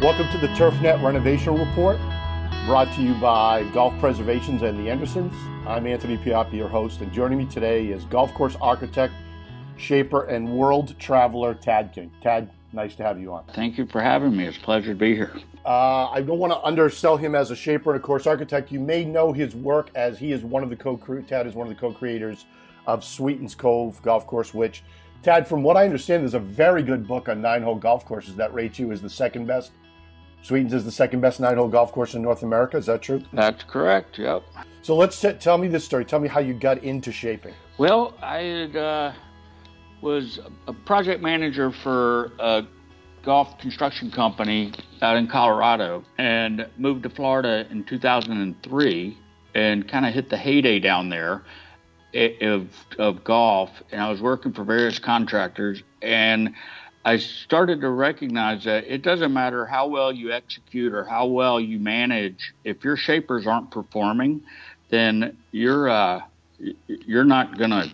Welcome to the TurfNet Renovation Report, brought to you by Golf Preservations and the Andersons. I'm Anthony Pioppi, your host, and joining me today is golf course architect, shaper, and world traveler Tad King. Tad, nice to have you on. Thank you for having me. It's a pleasure to be here. Uh, I don't want to undersell him as a shaper and a course architect. You may know his work as he is one of the co Tad is one of the co-creators of Sweetens Cove Golf Course, which Tad, from what I understand, there's a very good book on nine-hole golf courses that rates you as the second best. Sweetens is the second best nine-hole golf course in North America. Is that true? That's correct. Yep. So let's t- tell me this story. Tell me how you got into shaping. Well, I had, uh, was a project manager for a golf construction company out in Colorado and moved to Florida in 2003 and kind of hit the heyday down there of, of golf. And I was working for various contractors and I started to recognize that it doesn't matter how well you execute or how well you manage. If your shapers aren't performing, then you're uh, you're not going to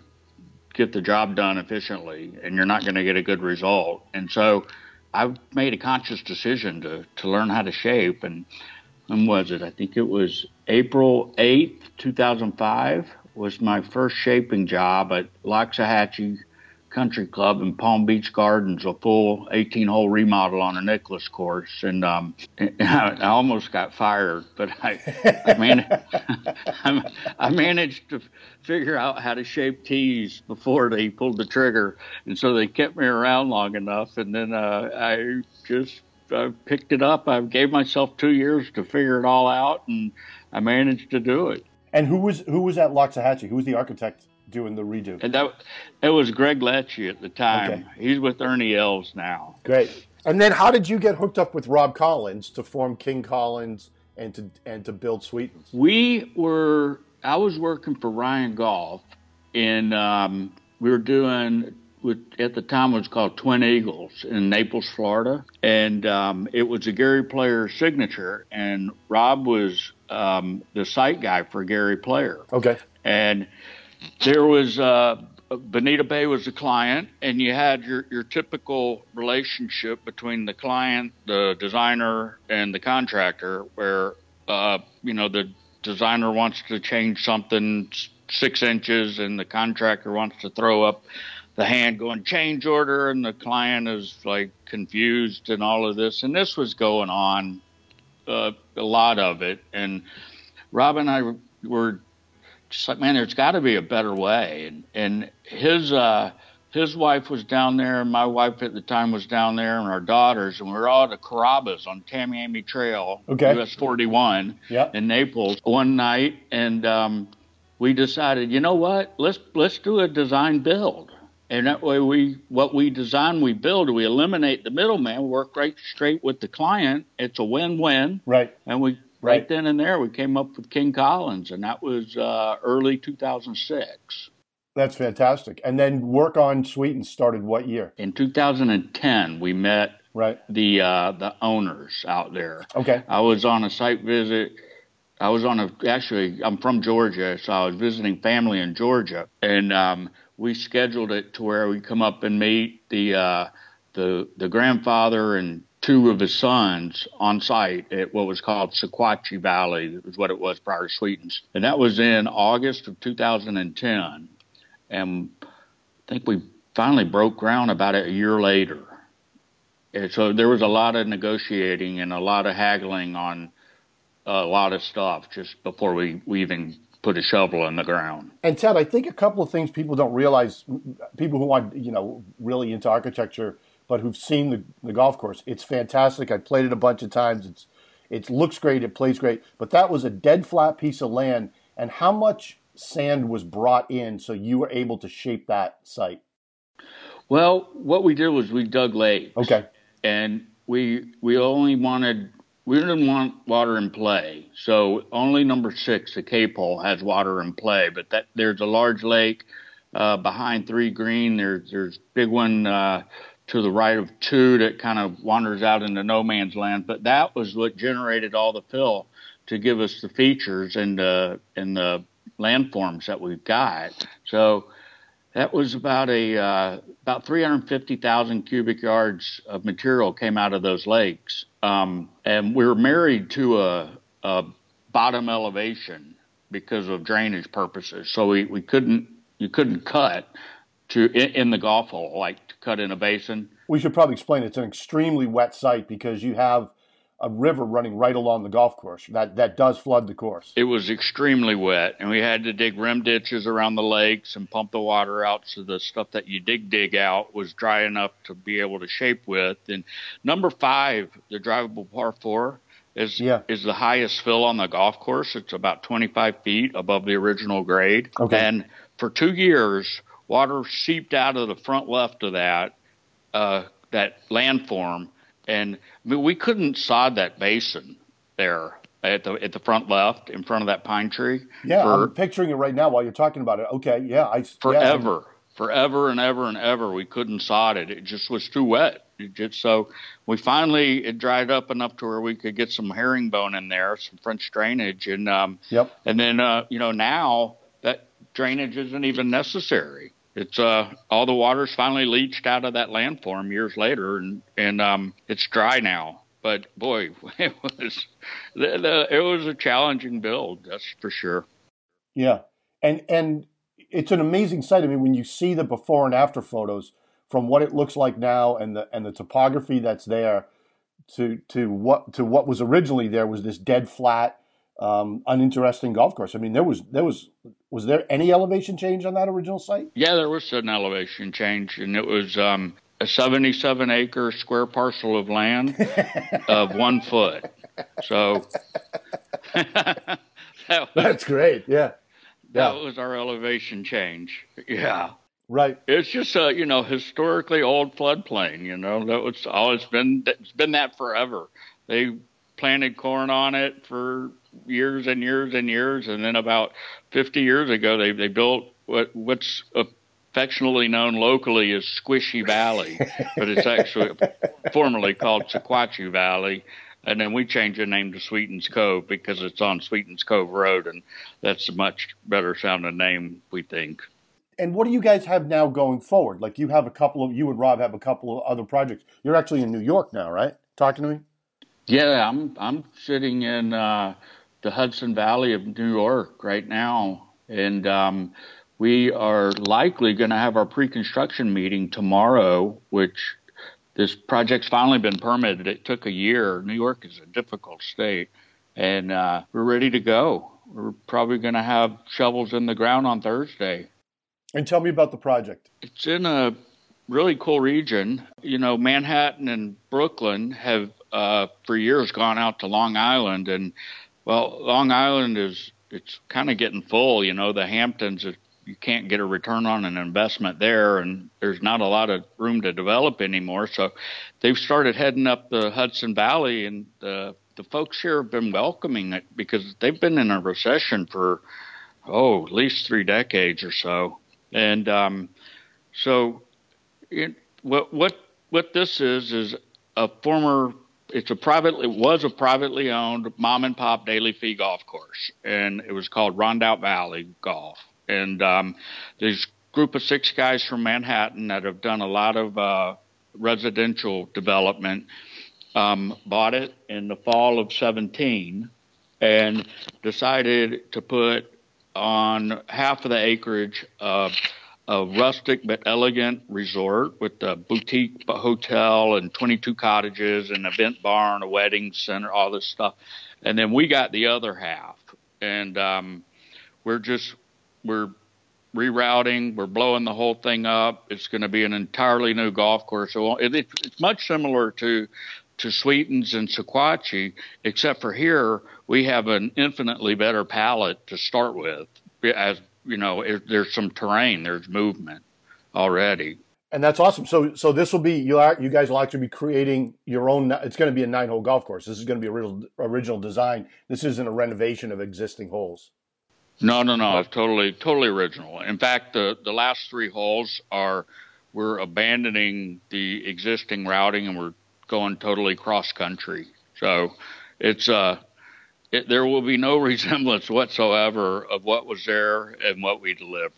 get the job done efficiently, and you're not going to get a good result. And so, I've made a conscious decision to to learn how to shape. And when was it? I think it was April eighth, two thousand five, was my first shaping job at Loxahatchee Country Club in Palm Beach Gardens, a full 18 hole remodel on a Nicklaus course. And, um, I, almost got fired, but I, I, man, I managed to figure out how to shape tees before they pulled the trigger. And so they kept me around long enough. And then uh, I just I picked it up. I gave myself two years to figure it all out, and I managed to do it. And who was who was at Loxahatchee? Who was the architect doing the redo? And that it was Greg Letsche at the time. Okay. He's with Ernie Els now. Great. And then how did you get hooked up with Rob Collins to form King Collins and to and to build Sweetens? We were I was working for Ryan Golf and um, we were doing with, at the time it was called Twin Eagles in Naples, Florida, and um, it was a Gary Player signature, and Rob was um, the site guy for Gary Player. Okay, and there was uh, Bonita Bay was the client, and you had your, your typical relationship between the client, the designer, and the contractor, where uh, you know the designer wants to change something six inches, and the contractor wants to throw up the hand going change order, and the client is like confused and all of this, and this was going on uh, a lot of it, and Rob and I were just like, man, there's got to be a better way. And and his uh, his wife was down there, and my wife at the time was down there, and our daughters, and we were all at the Carrabba's on Tamiami Trail, okay. US 41, yep. in Naples one night, and um, we decided, you know what, let's let's do a design build. And that way, we what we design, we build. We eliminate the middleman. We work right straight with the client. It's a win-win. Right. And we right, right then and there, we came up with King Collins, and that was uh, early 2006. That's fantastic. And then work on Sweeten started what year? In 2010, we met right the uh, the owners out there. Okay. I was on a site visit. I was on a actually I'm from Georgia, so I was visiting family in Georgia, and um, we scheduled it to where we come up and meet the uh, the the grandfather and two of his sons on site at what was called Sequatchie Valley, was what it was prior to Sweetens. And that was in August of 2010. And I think we finally broke ground about a year later. And so there was a lot of negotiating and a lot of haggling on uh, a lot of stuff just before we, we even put a shovel in the ground. And Ted, I think a couple of things people don't realize, people who are, you know, really into architecture – but who've seen the, the golf course. It's fantastic. I played it a bunch of times. It's it looks great. It plays great. But that was a dead flat piece of land. And how much sand was brought in so you were able to shape that site? Well, what we did was we dug lakes. Okay. And we we only wanted we didn't want water in play. So only number six, the Cape Hole, has water in play. But that there's a large lake uh, behind three green. There's there's big one. Uh, to the right of two that kind of wanders out into no man's land. But that was what generated all the fill to give us the features and the and the landforms that we've got. So That was about a uh, about 350,000 cubic yards of material came out of those lakes, um, and we were married to a, a, bottom elevation because of drainage purposes. So we, we couldn't you couldn't cut to in, in the Gulf hole like cut in a basin. We should probably explain it's an extremely wet site because you have a river running right along the golf course. That that does flood the course. It was extremely wet, and we had to dig rim ditches around the lakes and pump the water out so the stuff that you dig dig out was dry enough to be able to shape with. And number five, the drivable par four, is yeah. is the highest fill on the golf course. It's about 25 feet above the original grade. Okay. And for two years, water seeped out of the front left of that uh, that landform and I mean, we couldn't sod that basin there at the at the front left in front of that pine tree. Yeah, for, I'm picturing it right now while you're talking about it. Okay, yeah, I forever, yeah. forever and ever and ever we couldn't sod it. It just was too wet. Just so we finally it dried up enough to where we could get some herringbone in there, some French drainage, and um, yep. And then uh, you know now that drainage isn't even necessary it's uh all the water's finally leached out of that landform years later and and um it's dry now. But boy it was the, the, it was a challenging build that's for sure. Yeah. And and it's an amazing sight. I mean when you see the before and after photos from what it looks like now and the and the topography that's there to to what to what was originally there was this dead flat um, uninteresting golf course. I mean, there was there was was there any elevation change on that original site? Yeah, there was an elevation change, and it was um, a 77 acre square parcel of land of one foot. So that was, that's great. Yeah, that was our elevation change. Yeah. Right. It's just a you know historically old floodplain. You know that was always been it's been that forever. They planted corn on it for years and years and years, and then about 50 years ago, they they built what what's affectionately known locally as Squishy Valley, but it's actually formerly called Sequatchie Valley. And then we changed the name to Sweetens Cove because it's on Sweetens Cove Road, and that's a much better sounding name, we think. And what do you guys have now going forward? Like you have a couple of, you and Rob have a couple of other projects. You're actually in New York now, right? Talking to me. Yeah, I'm I'm sitting in uh, the Hudson Valley of New York right now, and um, we are likely going to have our pre-construction meeting tomorrow, which this project's finally been permitted. It took a year. New York is a difficult state, and uh, we're ready to go. We're probably going to have shovels in the ground on Thursday. And tell me about the project. It's in a really cool region. You know, Manhattan and Brooklyn have uh, for years gone out to Long Island, and well, Long Island is it's kind of getting full. You know, the Hamptons you can't get a return on an investment there, and there's not a lot of room to develop anymore. So they've started heading up the Hudson Valley, and the the folks here have been welcoming it because they've been in a recession for oh at least three decades or so, and um, so it, what what what this is is a former it's a privately was a privately owned mom and pop daily fee golf course, and it was called Rondout Valley Golf. And um, there's group of six guys from Manhattan that have done a lot of uh, residential development. Um, bought it in the fall of 17 and decided to put on half of the acreage uh, a rustic but elegant resort with a boutique hotel and 22 cottages, an event barn, a wedding center, all this stuff. And then we got the other half, and um, we're just we're rerouting, we're blowing the whole thing up. It's going to be an entirely new golf course. So it, it's much similar to to Sweetens and Sequatchie, except for here we have an infinitely better palette to start with as you know, it, there's some terrain, there's movement already. And that's awesome. So, so this will be you are you guys will actually be creating your own. It's going to be a nine hole golf course. This is going to be a real original design. This isn't a renovation of existing holes. No, no, no. It's totally, totally original. In fact, the the last three holes are we're abandoning the existing routing and we're going totally cross country. So, it's uh it, there will be no resemblance whatsoever of what was there and what we deliver.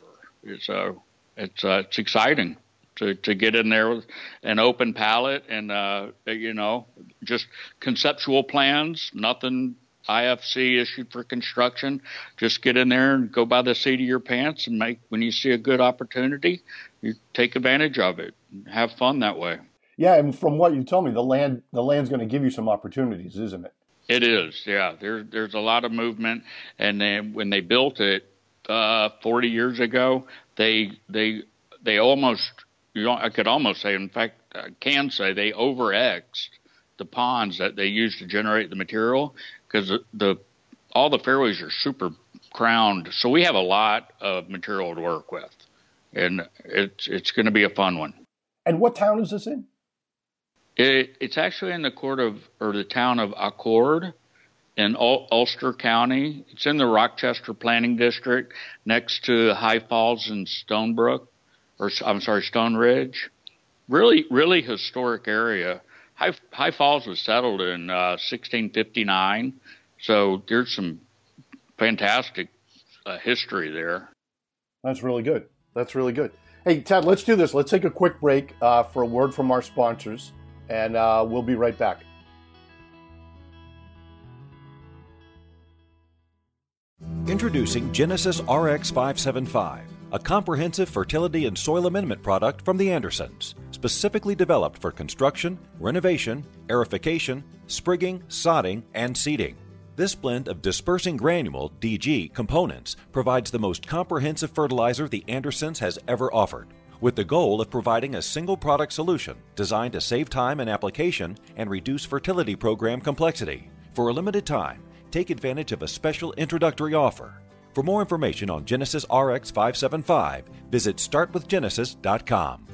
So it's uh, it's exciting to to get in there with an open palette and uh, you know just conceptual plans, nothing IFC issued for construction. Just get in there and go by the seat of your pants and make when you see a good opportunity, you take advantage of it. Have fun that way. Yeah, and from what you told me, the land the land's going to give you some opportunities, isn't it? It is. Yeah, there's there's a lot of movement, and then when they built it uh, 40 years ago, they they they almost you know I could almost say, in fact, I can say they overexed the ponds that they use to generate the material because the, the all the fairways are super crowned, so we have a lot of material to work with, and it's it's going to be a fun one. And what town is this in? It, it's actually in the court of or the town of Accord in Ul- Ulster County. It's in the Rochester Planning District, next to High Falls and Stonebrook, or I'm sorry, Stone Ridge. Really, really historic area. High, High Falls was settled in uh, 1659, so there's some fantastic uh, history there. That's really good. That's really good. Hey, Ted, let's do this. Let's take a quick break uh, for a word from our sponsors, and uh, we'll be right back. Introducing Genesis RX 575, a comprehensive fertility and soil amendment product from the Andersons, specifically developed for construction, renovation, aerification, sprigging, sodding, and seeding. This blend of dispersing granule DG components provides the most comprehensive fertilizer the Andersons has ever offered, with the goal of providing a single product solution designed to save time in application and reduce fertility program complexity. For a limited time, take advantage of a special introductory offer. For more information on Genesis RX 575, visit startwithgenesis.com.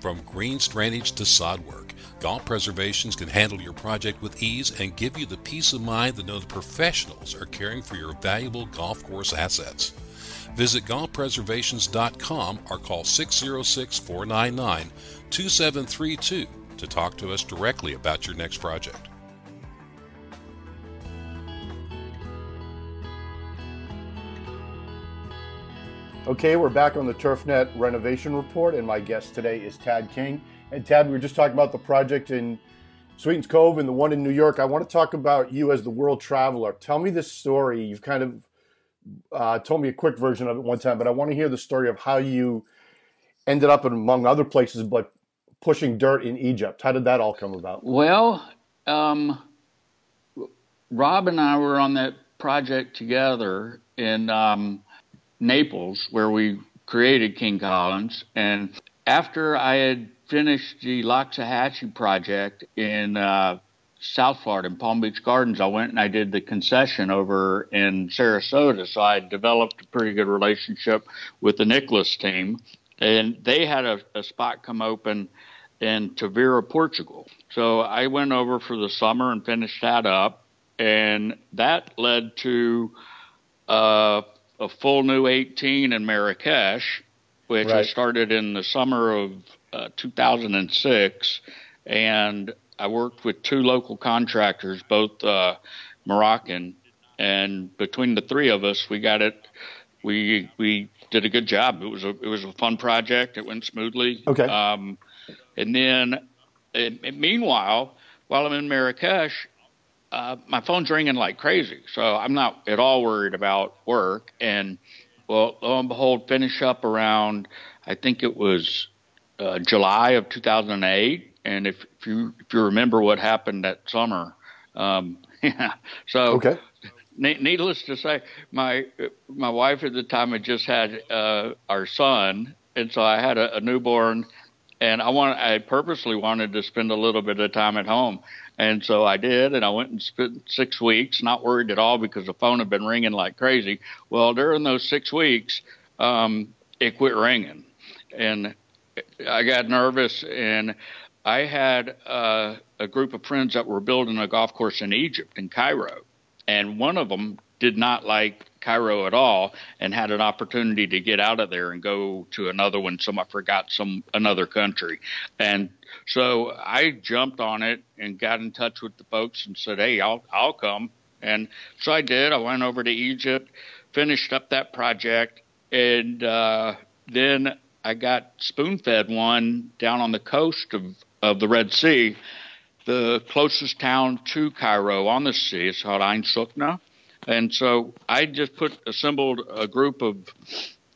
From green drainage to sod work, Golf Preservations can handle your project with ease and give you the peace of mind to know the professionals are caring for your valuable golf course assets. Visit golfpreservations.com or call 606 499 2732 to talk to us directly about your next project. Okay, we're back on the TurfNet renovation report, and my guest today is Tad King. And Tad, we were just talking about the project in Sweetens Cove and the one in New York. I want to talk about you as the world traveler. Tell me this story. You've kind of uh, told me a quick version of it one time, but I want to hear the story of how you ended up, in, among other places, but pushing dirt in Egypt. How did that all come about? Well, um, Rob and I were on that project together in um, Naples, where we created King Collins. And after I had finished the Loxahatchee project in uh, South Florida, in Palm Beach Gardens, I went and I did the concession over in Sarasota. So I developed a pretty good relationship with the Nicklaus team. And they had a, a spot come open in Tavira, Portugal. So I went over for the summer and finished that up. And that led to uh, a full new 18 in Marrakesh, which right. I started in the summer of uh, 2006. And I worked with two local contractors, both uh, Moroccan. And between the three of us, we got it. We we did a good job. It was a it was a fun project. It went smoothly. Okay. Um, and then, and, and meanwhile, while I'm in Marrakesh, uh, my phone's ringing like crazy. So I'm not at all worried about work. And well, lo and behold, finish up around, I think it was uh, July of 2008. And if, if you if you remember what happened that summer, um, yeah. So okay. needless to say, my my wife at the time had just had uh, our son, and so I had a, a newborn, and I want I purposely wanted to spend a little bit of time at home. And so I did, and I went and spent six weeks, not worried at all because the phone had been ringing like crazy. Well, during those six weeks, um, it quit ringing, and I got nervous, and I had uh, a group of friends that were building a golf course in Egypt, in Cairo, and one of them did not like Cairo at all and had an opportunity to get out of there and go to another one. Some I forgot some another country, and so I jumped on it and got in touch with the folks and said, "Hey, I'll I'll come." And so I did. I went over to Egypt, finished up that project, and uh, then I got spoon fed one down on the coast of, of the Red Sea, the closest town to Cairo on the sea. is called Ain Sokhna. And so I just put assembled a group of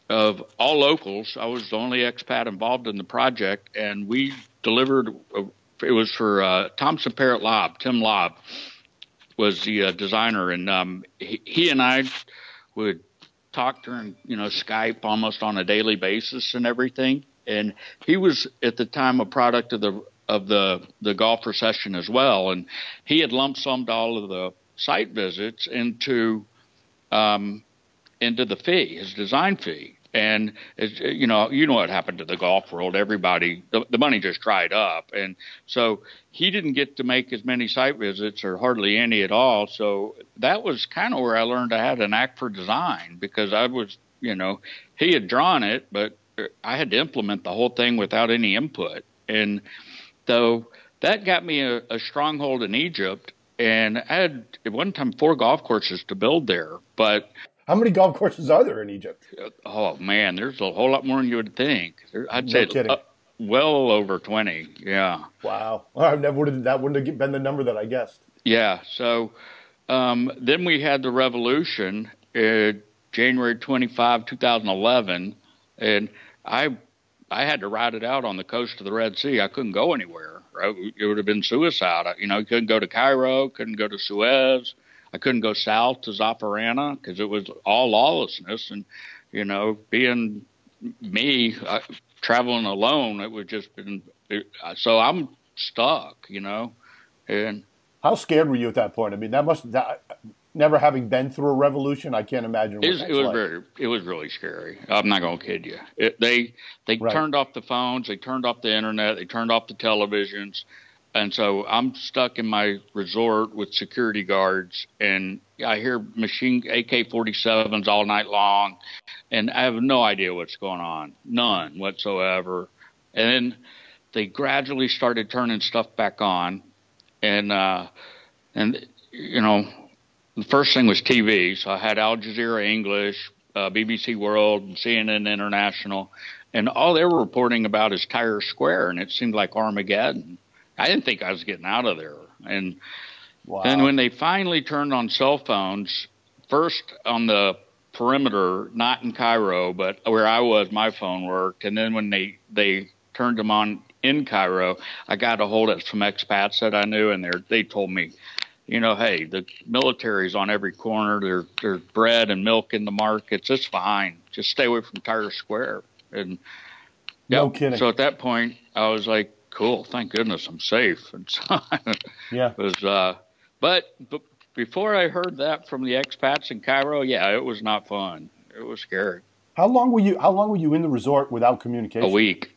of all locals. I was the only expat involved in the project, and we delivered. A, it was for uh, Thomson Perrett Lobb. Tim Lobb was the uh, designer, and um, he, he and I would talk during you know Skype almost on a daily basis and everything. And he was at the time a product of the of the the golf recession as well, and he had lump summed all of the site visits into um, into the fee, his design fee. And you know, you know what happened to the golf world. Everybody, the, the money just dried up, and so he didn't get to make as many site visits or hardly any at all. So that was kind of where I learned I had an act for design because I was, you know, he had drawn it, but I had to implement the whole thing without any input. And so that got me a, a stronghold in Egypt. And I had at one time four golf courses to build there, but how many golf courses are there in Egypt? Oh man, there's a whole lot more than you would think. I'd no say kidding. Uh, well over twenty. Yeah. Wow. I never would have, that wouldn't have been the number that I guessed. Yeah. So um, then we had the revolution, uh, January twenty five, two thousand eleven, and I I had to ride it out on the coast of the Red Sea. I couldn't go anywhere. Right? It would have been suicide. You know, couldn't go to Cairo, couldn't go to Suez. I couldn't go south to Zafarana because it was all lawlessness. And, you know, being me, I, traveling alone, it would just been, it, uh, so I'm stuck, you know. And how scared were you at that point? I mean, that must, that, never having been through a revolution, I can't imagine. it, it was like. very, it was really scary. I'm not going to kid you. It, they they right. turned off the phones, they turned off the internet, they turned off the televisions, and so I'm stuck in my resort with security guards, and I hear machine AK-47s all night long, and I have no idea what's going on, none whatsoever. And then they gradually started turning stuff back on, and uh, and you know, the first thing was TV. So I had Al Jazeera English, uh, BBC World, and CNN International, and all they were reporting about is Tahrir Square, and it seemed like Armageddon. I didn't think I was getting out of there. And wow. and when they finally turned on cell phones, first on the perimeter, not in Cairo, but where I was, my phone worked. And then when they they turned them on in Cairo, I got a hold of some expats that I knew, and they they told me, you know, hey, the military's on every corner. There there's bread and milk in the markets. It's fine. Just stay away from Tahrir Square. And no kidding. So at that point, I was like, cool. Thank goodness I'm safe. And so yeah, it was. Uh, but, but before I heard that from the expats in Cairo, yeah, it was not fun. It was scary. How long were you? How long were you in the resort without communication? A week.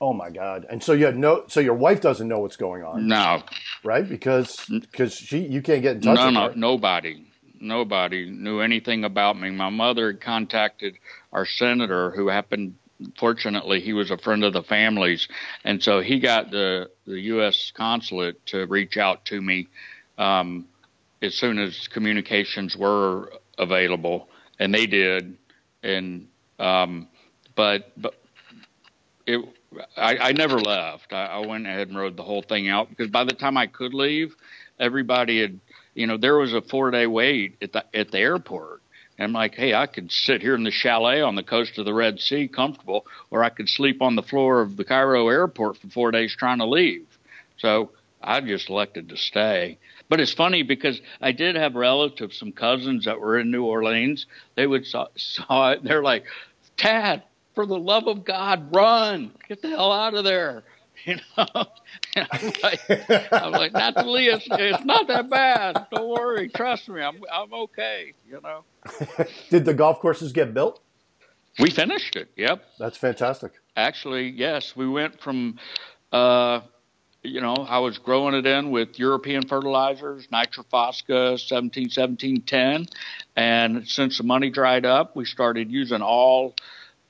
Oh my God! And so you had no. So your wife doesn't know what's going on. No. Right? Because because she you can't get in touch. No, with no, her. nobody, nobody knew anything about me. My mother had contacted our senator, who happened fortunately he was a friend of the family's and so he got the the US consulate to reach out to me um, as soon as communications were available and they did and um, but but it I, I never left I, I went ahead and rode the whole thing out because by the time I could leave everybody had you know there was a four day wait at the at the airport I'm like, hey, I could sit here in the chalet on the coast of the Red Sea comfortable, or I could sleep on the floor of the Cairo airport for four days trying to leave. So I just elected to stay. But it's funny because I did have relatives, some cousins that were in New Orleans. They would saw, saw it. They're like, Tad, for the love of God, run! Get the hell out of there! You know, I'm like, I'm like, Natalie, it's, it's not that bad. Don't worry. Trust me. I'm, I'm okay. You know. Did the golf courses get built? We finished it. Yep. That's fantastic. Actually, yes. We went from, uh, you know, I was growing it in with European fertilizers, Nitrophoska, 17, 17, 10. And since the money dried up, we started using all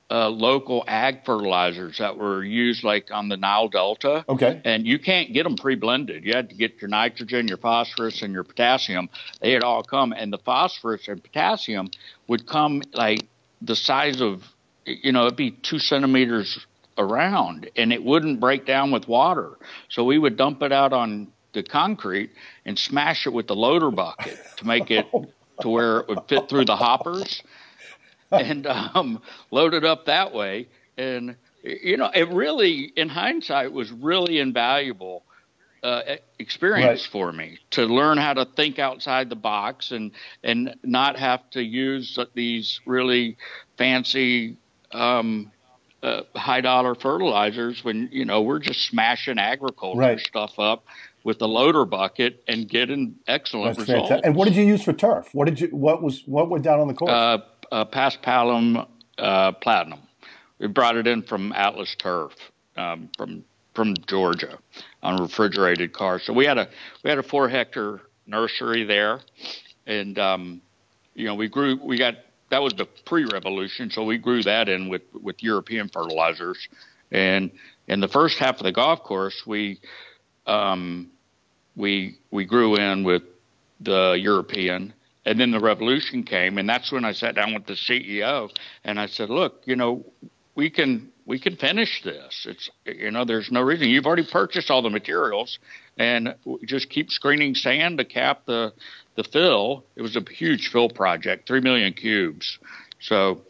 uh, local ag fertilizers that were used like on the Nile Delta. Okay. And you can't get them pre-blended. You had to get your nitrogen, your phosphorus, and your potassium. They had all come, and the phosphorus and potassium would come like the size of, you know, it'd be two centimeters around, and it wouldn't break down with water. So we would dump it out on the concrete and smash it with the loader bucket to make it to where it would fit through the hoppers, and um, load it up that way. And you know, it really, in hindsight, was really invaluable uh, experience right. for me to learn how to think outside the box and and not have to use these really fancy um, uh, high dollar fertilizers when you know we're just smashing agriculture right. stuff up with the loader bucket and getting excellent That's results. Fantastic. And what did you use for turf? What did you what was what went down on the course? Uh, uh, Paspalum uh, Platinum. We brought it in from Atlas Turf um, from from Georgia on refrigerated cars. So we had a we had a four hectare nursery there, and um, you know we grew we got that was the pre-revolution, so we grew that in with with European fertilizers, and in the first half of the golf course we um, we we grew in with the European. And then the revolution came, and that's when I sat down with the CEO and I said, "Look, you know, we can we can finish this. It's you know there's no reason you've already purchased all the materials and just keep screening sand to cap the the fill. It was a huge fill project, three million cubes. So,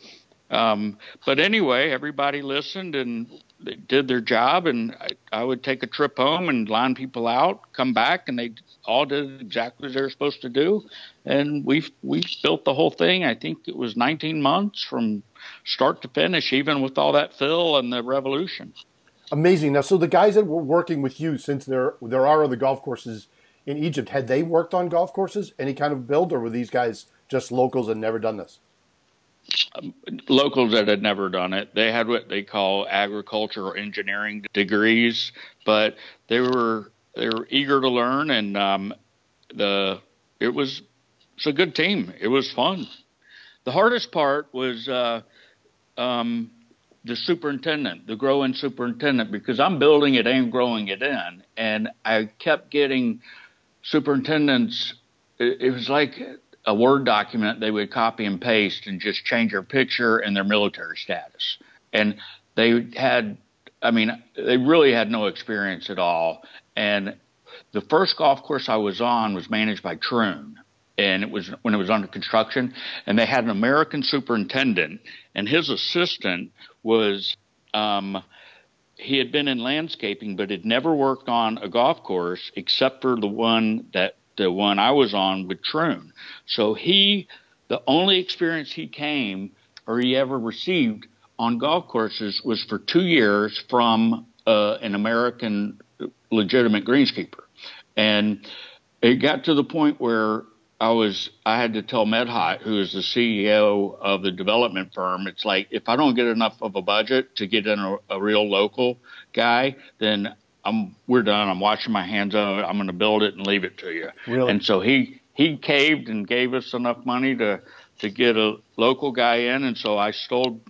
um, but anyway, everybody listened and they did their job, and I, I would take a trip home and line people out, come back, and they all did exactly as they were supposed to do, and we we built the whole thing. I think it was 19 months from start to finish, even with all that fill and the revolution. Amazing. Now, so the guys that were working with you, since there there are other golf courses in Egypt, had they worked on golf courses, any kind of build, or were these guys just locals and never done this? Locals that had never done it. They had what they call agricultural engineering degrees, but they were they were eager to learn, and um, the it was it's a good team. It was fun. The hardest part was uh, um, the superintendent, the growing superintendent, because I'm building it and growing it in, and I kept getting superintendents. It, it was like a Word document they would copy and paste and just change their picture and their military status, and they had. I mean, they really had no experience at all. And the first golf course I was on was managed by Troon and it was when it was under construction, and they had an American superintendent, and his assistant was um, he had been in landscaping, but had never worked on a golf course except for the one that the one I was on with Troon. So he, the only experience he came or he ever received on golf courses was for two years from uh, an American legitimate greenskeeper, and it got to the point where I was I had to tell Medhot, who is the CEO of the development firm, it's like if I don't get enough of a budget to get in a, a real local guy, then I'm we're done. I'm washing my hands of it. I'm going to build it and leave it to you. Really? And so he he caved and gave us enough money to to get a local guy in, and so I stole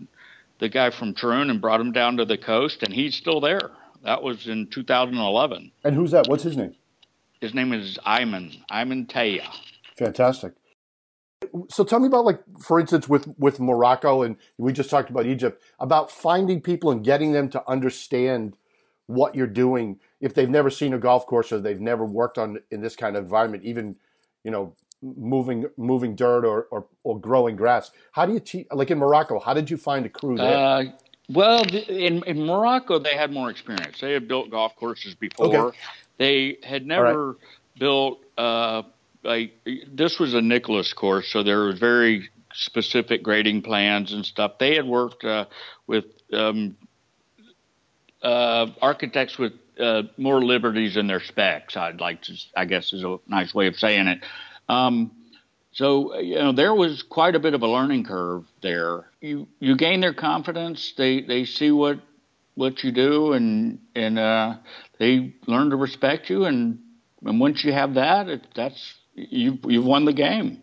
the guy from Troon and brought him down to the coast, and he's still there. That was in 2011. And who's that? What's his name? His name is Iman Iman Taya. Fantastic. So tell me about like, for instance, with with Morocco, and we just talked about Egypt, about finding people and getting them to understand what you're doing if they've never seen a golf course or they've never worked on in this kind of environment, even you know moving moving dirt or, or, or growing grass. How do you teach? Like in Morocco, how did you find a crew there? Uh, well, in in Morocco, they had more experience. They had built golf courses before. Okay. They had never right. built. Uh, like this was a Nicklaus course, so there was very specific grading plans and stuff. They had worked uh, with um, uh, architects with uh, more liberties in their specs. I'd like to, I guess, is a nice way of saying it. Um, so you know there was quite a bit of a learning curve there. You you gain their confidence. They they see what what you do and and uh, they learn to respect you and and once you have that, it, that's you you've won the game.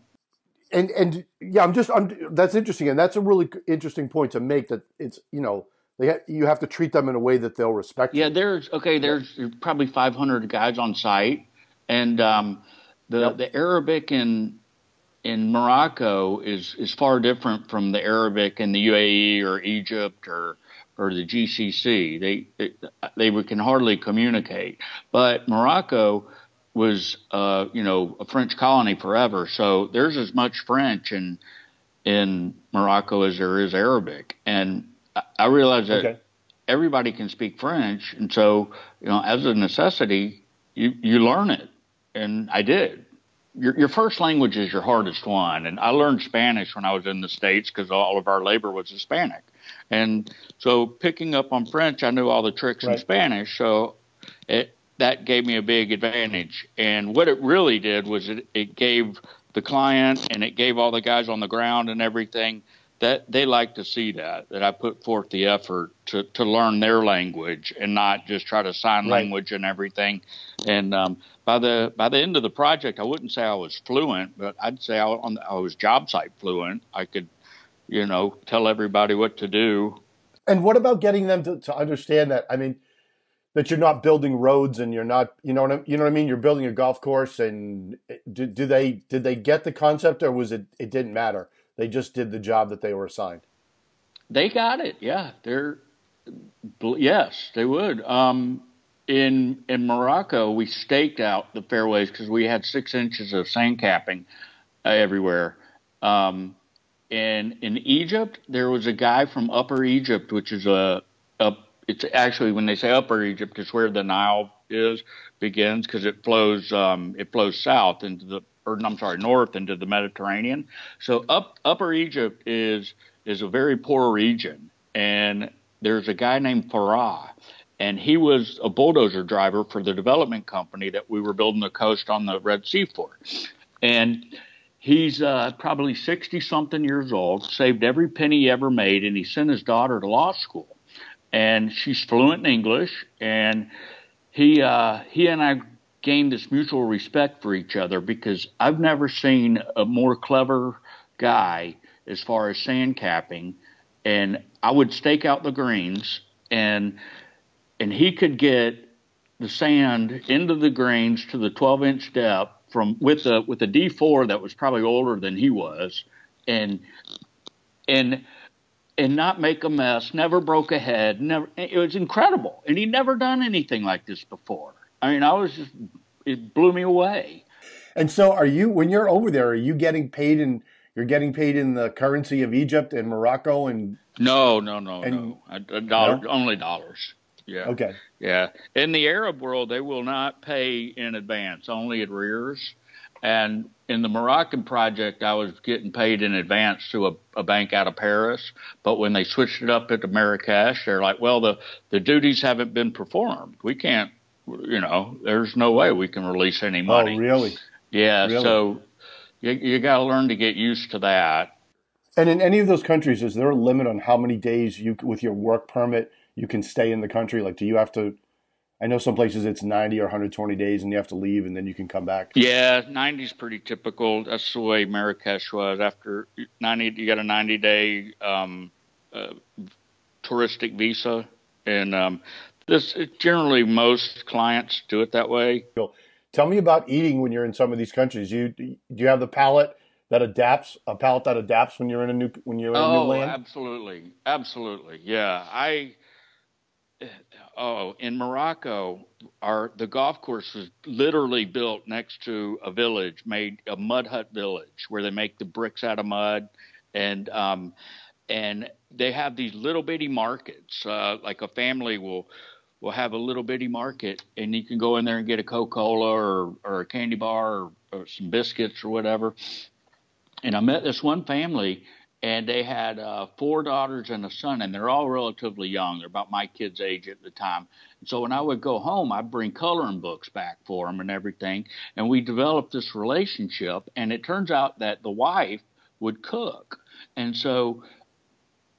And and yeah, I'm just I'm that's interesting, and that's a really interesting point to make. That it's you know they ha- you have to treat them in a way that they'll respect. You. Yeah, you. there's okay. There's probably 500 guys on site, and um, the yep. the Arabic and in Morocco is is far different from the Arabic in the UAE or Egypt or or the GCC. They they, they can hardly communicate. But Morocco was uh, you know a French colony forever, so there's as much French in in Morocco as there is Arabic, and I, realize that. Okay. Everybody can speak French, and so you know, as a necessity, you you learn it, and I did your, your first language is your hardest one. And I learned Spanish when I was in the States because all of our labor was Hispanic. And so picking up on French, I knew all the tricks right. in Spanish. So it, that gave me a big advantage. And what it really did was it, it gave the client and it gave all the guys on the ground and everything that they like to see that that I put forth the effort to to learn their language and not just try to sign right. language and everything. And um, by the by the end of the project, I wouldn't say I was fluent, but I'd say I, on, I was job site fluent. I could, you know, tell everybody what to do. And what about getting them to, to understand that? I mean, that you're not building roads and you're not, you know what I, you know what I mean. You're building a golf course, and do, do they did they get the concept, or was it it didn't matter? They just did the job that they were assigned. They got it. Yeah, they're yes, they would. Um, in in Morocco, we staked out the fairways because we had six inches of sand capping uh, everywhere. Um, and in Egypt, there was a guy from Upper Egypt, which is a, a it's actually when they say Upper Egypt, it's where the Nile is begins because it flows um, it flows south into the or I'm sorry north into the Mediterranean. So up Upper Egypt is is a very poor region, and there's a guy named Farah and he was a bulldozer driver for the development company that we were building the coast on the Red Sea for. And he's uh, probably 60 something years old, saved every penny he ever made, and he sent his daughter to law school. And she's fluent in English, and he uh, he and I gained this mutual respect for each other because I've never seen a more clever guy as far as sand capping. And I would stake out the greens and and he could get the sand into the greens to the 12 inch depth from with a with a D4 that was probably older than he was, and and and not make a mess. Never broke a head. Never. It was incredible, and he'd never done anything like this before. I mean, I was just it blew me away. And so, are you when you're over there? Are you getting paid in? You're getting paid in the currency of Egypt and Morocco and no, no, no, and, no. A, uh, a dollar, no? only dollars. Yeah. Okay. Yeah. In the Arab world, they will not pay in advance, only at arrears. And in the Moroccan project, I was getting paid in advance to a, a bank out of Paris. But when they switched it up into Marrakesh, they're like, well, the, the duties haven't been performed. We can't, you know, there's no way we can release any oh, money. Oh, really? Yeah. Really? So you, you got to learn to get used to that. And in any of those countries, is there a limit on how many days you, with your work permit, you can stay in the country? Like, do you have to? I know some places it's 90 or 120 days and you have to leave and then you can come back. Yeah, 90 is pretty typical. That's the way Marrakesh was. After 90, you got a 90 day um, uh, touristic visa. And um, this generally most clients do it that way. Tell me about eating when you're in some of these countries. You do you have the palate that adapts a palate that adapts when you're in a new when you're in oh, a new oh, land? absolutely, absolutely. Yeah, I oh, in Morocco, our the golf course was literally built next to a village, made a mud hut village where they make the bricks out of mud, and um, and they have these little bitty markets. Uh, like a family will will have a little bitty market, and you can go in there and get a Coca Cola or or a candy bar or, or some biscuits or whatever. And I met this one family and they had uh, four daughters and a son, and they're all relatively young. They're about my kid's age at the time. And so when I would go home, I'd bring coloring books back for them and everything, and we developed this relationship. And it turns out that the wife would cook, and so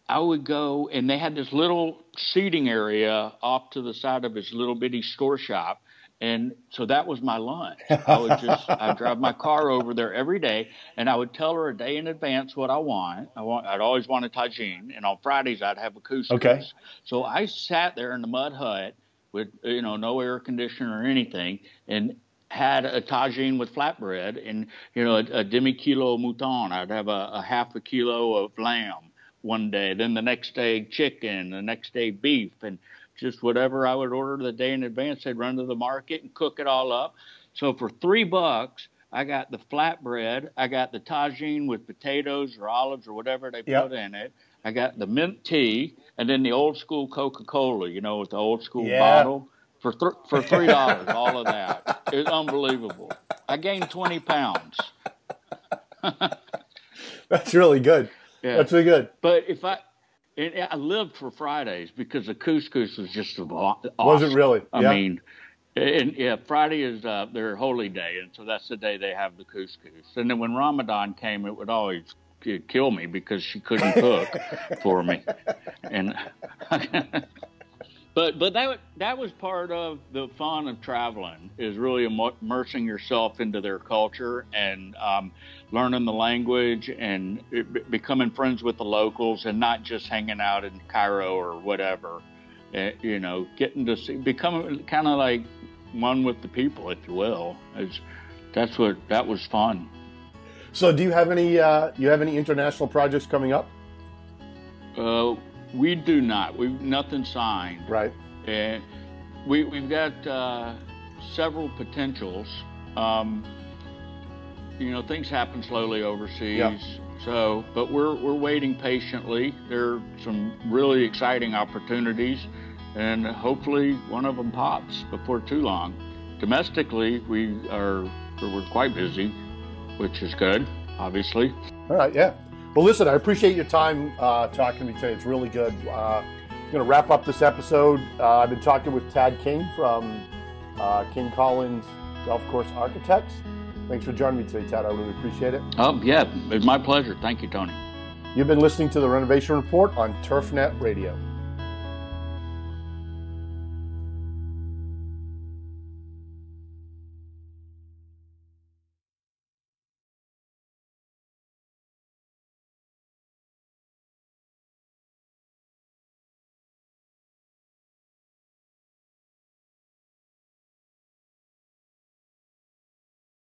I would go, and they had this little seating area off to the side of his little bitty store shop and so that was my lunch. I would just I'd drive my car over there every day, and I would tell her a day in advance what I want. I want I'd always want a tagine, and on Fridays I'd have a couscous. Okay. So I sat there in the mud hut with you know no air conditioner or anything, and had a tagine with flatbread and you know a, a demi kilo mouton. I'd have a, a half a kilo of lamb one day, then the next day chicken, the next day beef, and just whatever I would order the day in advance. They'd run to the market and cook it all up. So for three bucks, I got the flatbread, I got the tagine with potatoes or olives or whatever they yep. put in it. I got the mint tea, and then the old school Coca Cola, you know, with the old school yeah. bottle for th- for three dollars. all of that. It's unbelievable. I gained twenty pounds. That's really good. Yeah. That's really good. But if I, and I lived for Fridays because the couscous was just awesome. Was it really? I yeah. mean, and yeah, Friday is uh, their holy day, and so that's the day they have the couscous. And then when Ramadan came, it would always kill me because she couldn't cook for me, and but but that that was part of the fun of traveling is really immersing yourself into their culture and um, learning the language and becoming friends with the locals and not just hanging out in Cairo or whatever. Uh, you know, getting to see, becoming kind of like one with the people, if you will. Is that's what that was fun. So, do you have any uh, you have any international projects coming up? Uh, we do not. We've nothing signed. Right. And we we've got uh, several potentials. Um, you know, things happen slowly overseas. Yep. So, but we're we're waiting patiently. There are some really exciting opportunities, and hopefully one of them pops before too long. Domestically, we are we're quite busy, which is good, obviously. All right, yeah. Well, listen, I appreciate your time uh, talking to me today. It's really good. Uh, I'm going to wrap up this episode. Uh, I've been talking with Tad King from uh, King Collins Golf Course Architects. Thanks for joining me today, Tad. I really appreciate it. Oh, yeah, it's my pleasure. Thank you, Tony. You've been listening to the Renovation Report on TurfNet Radio.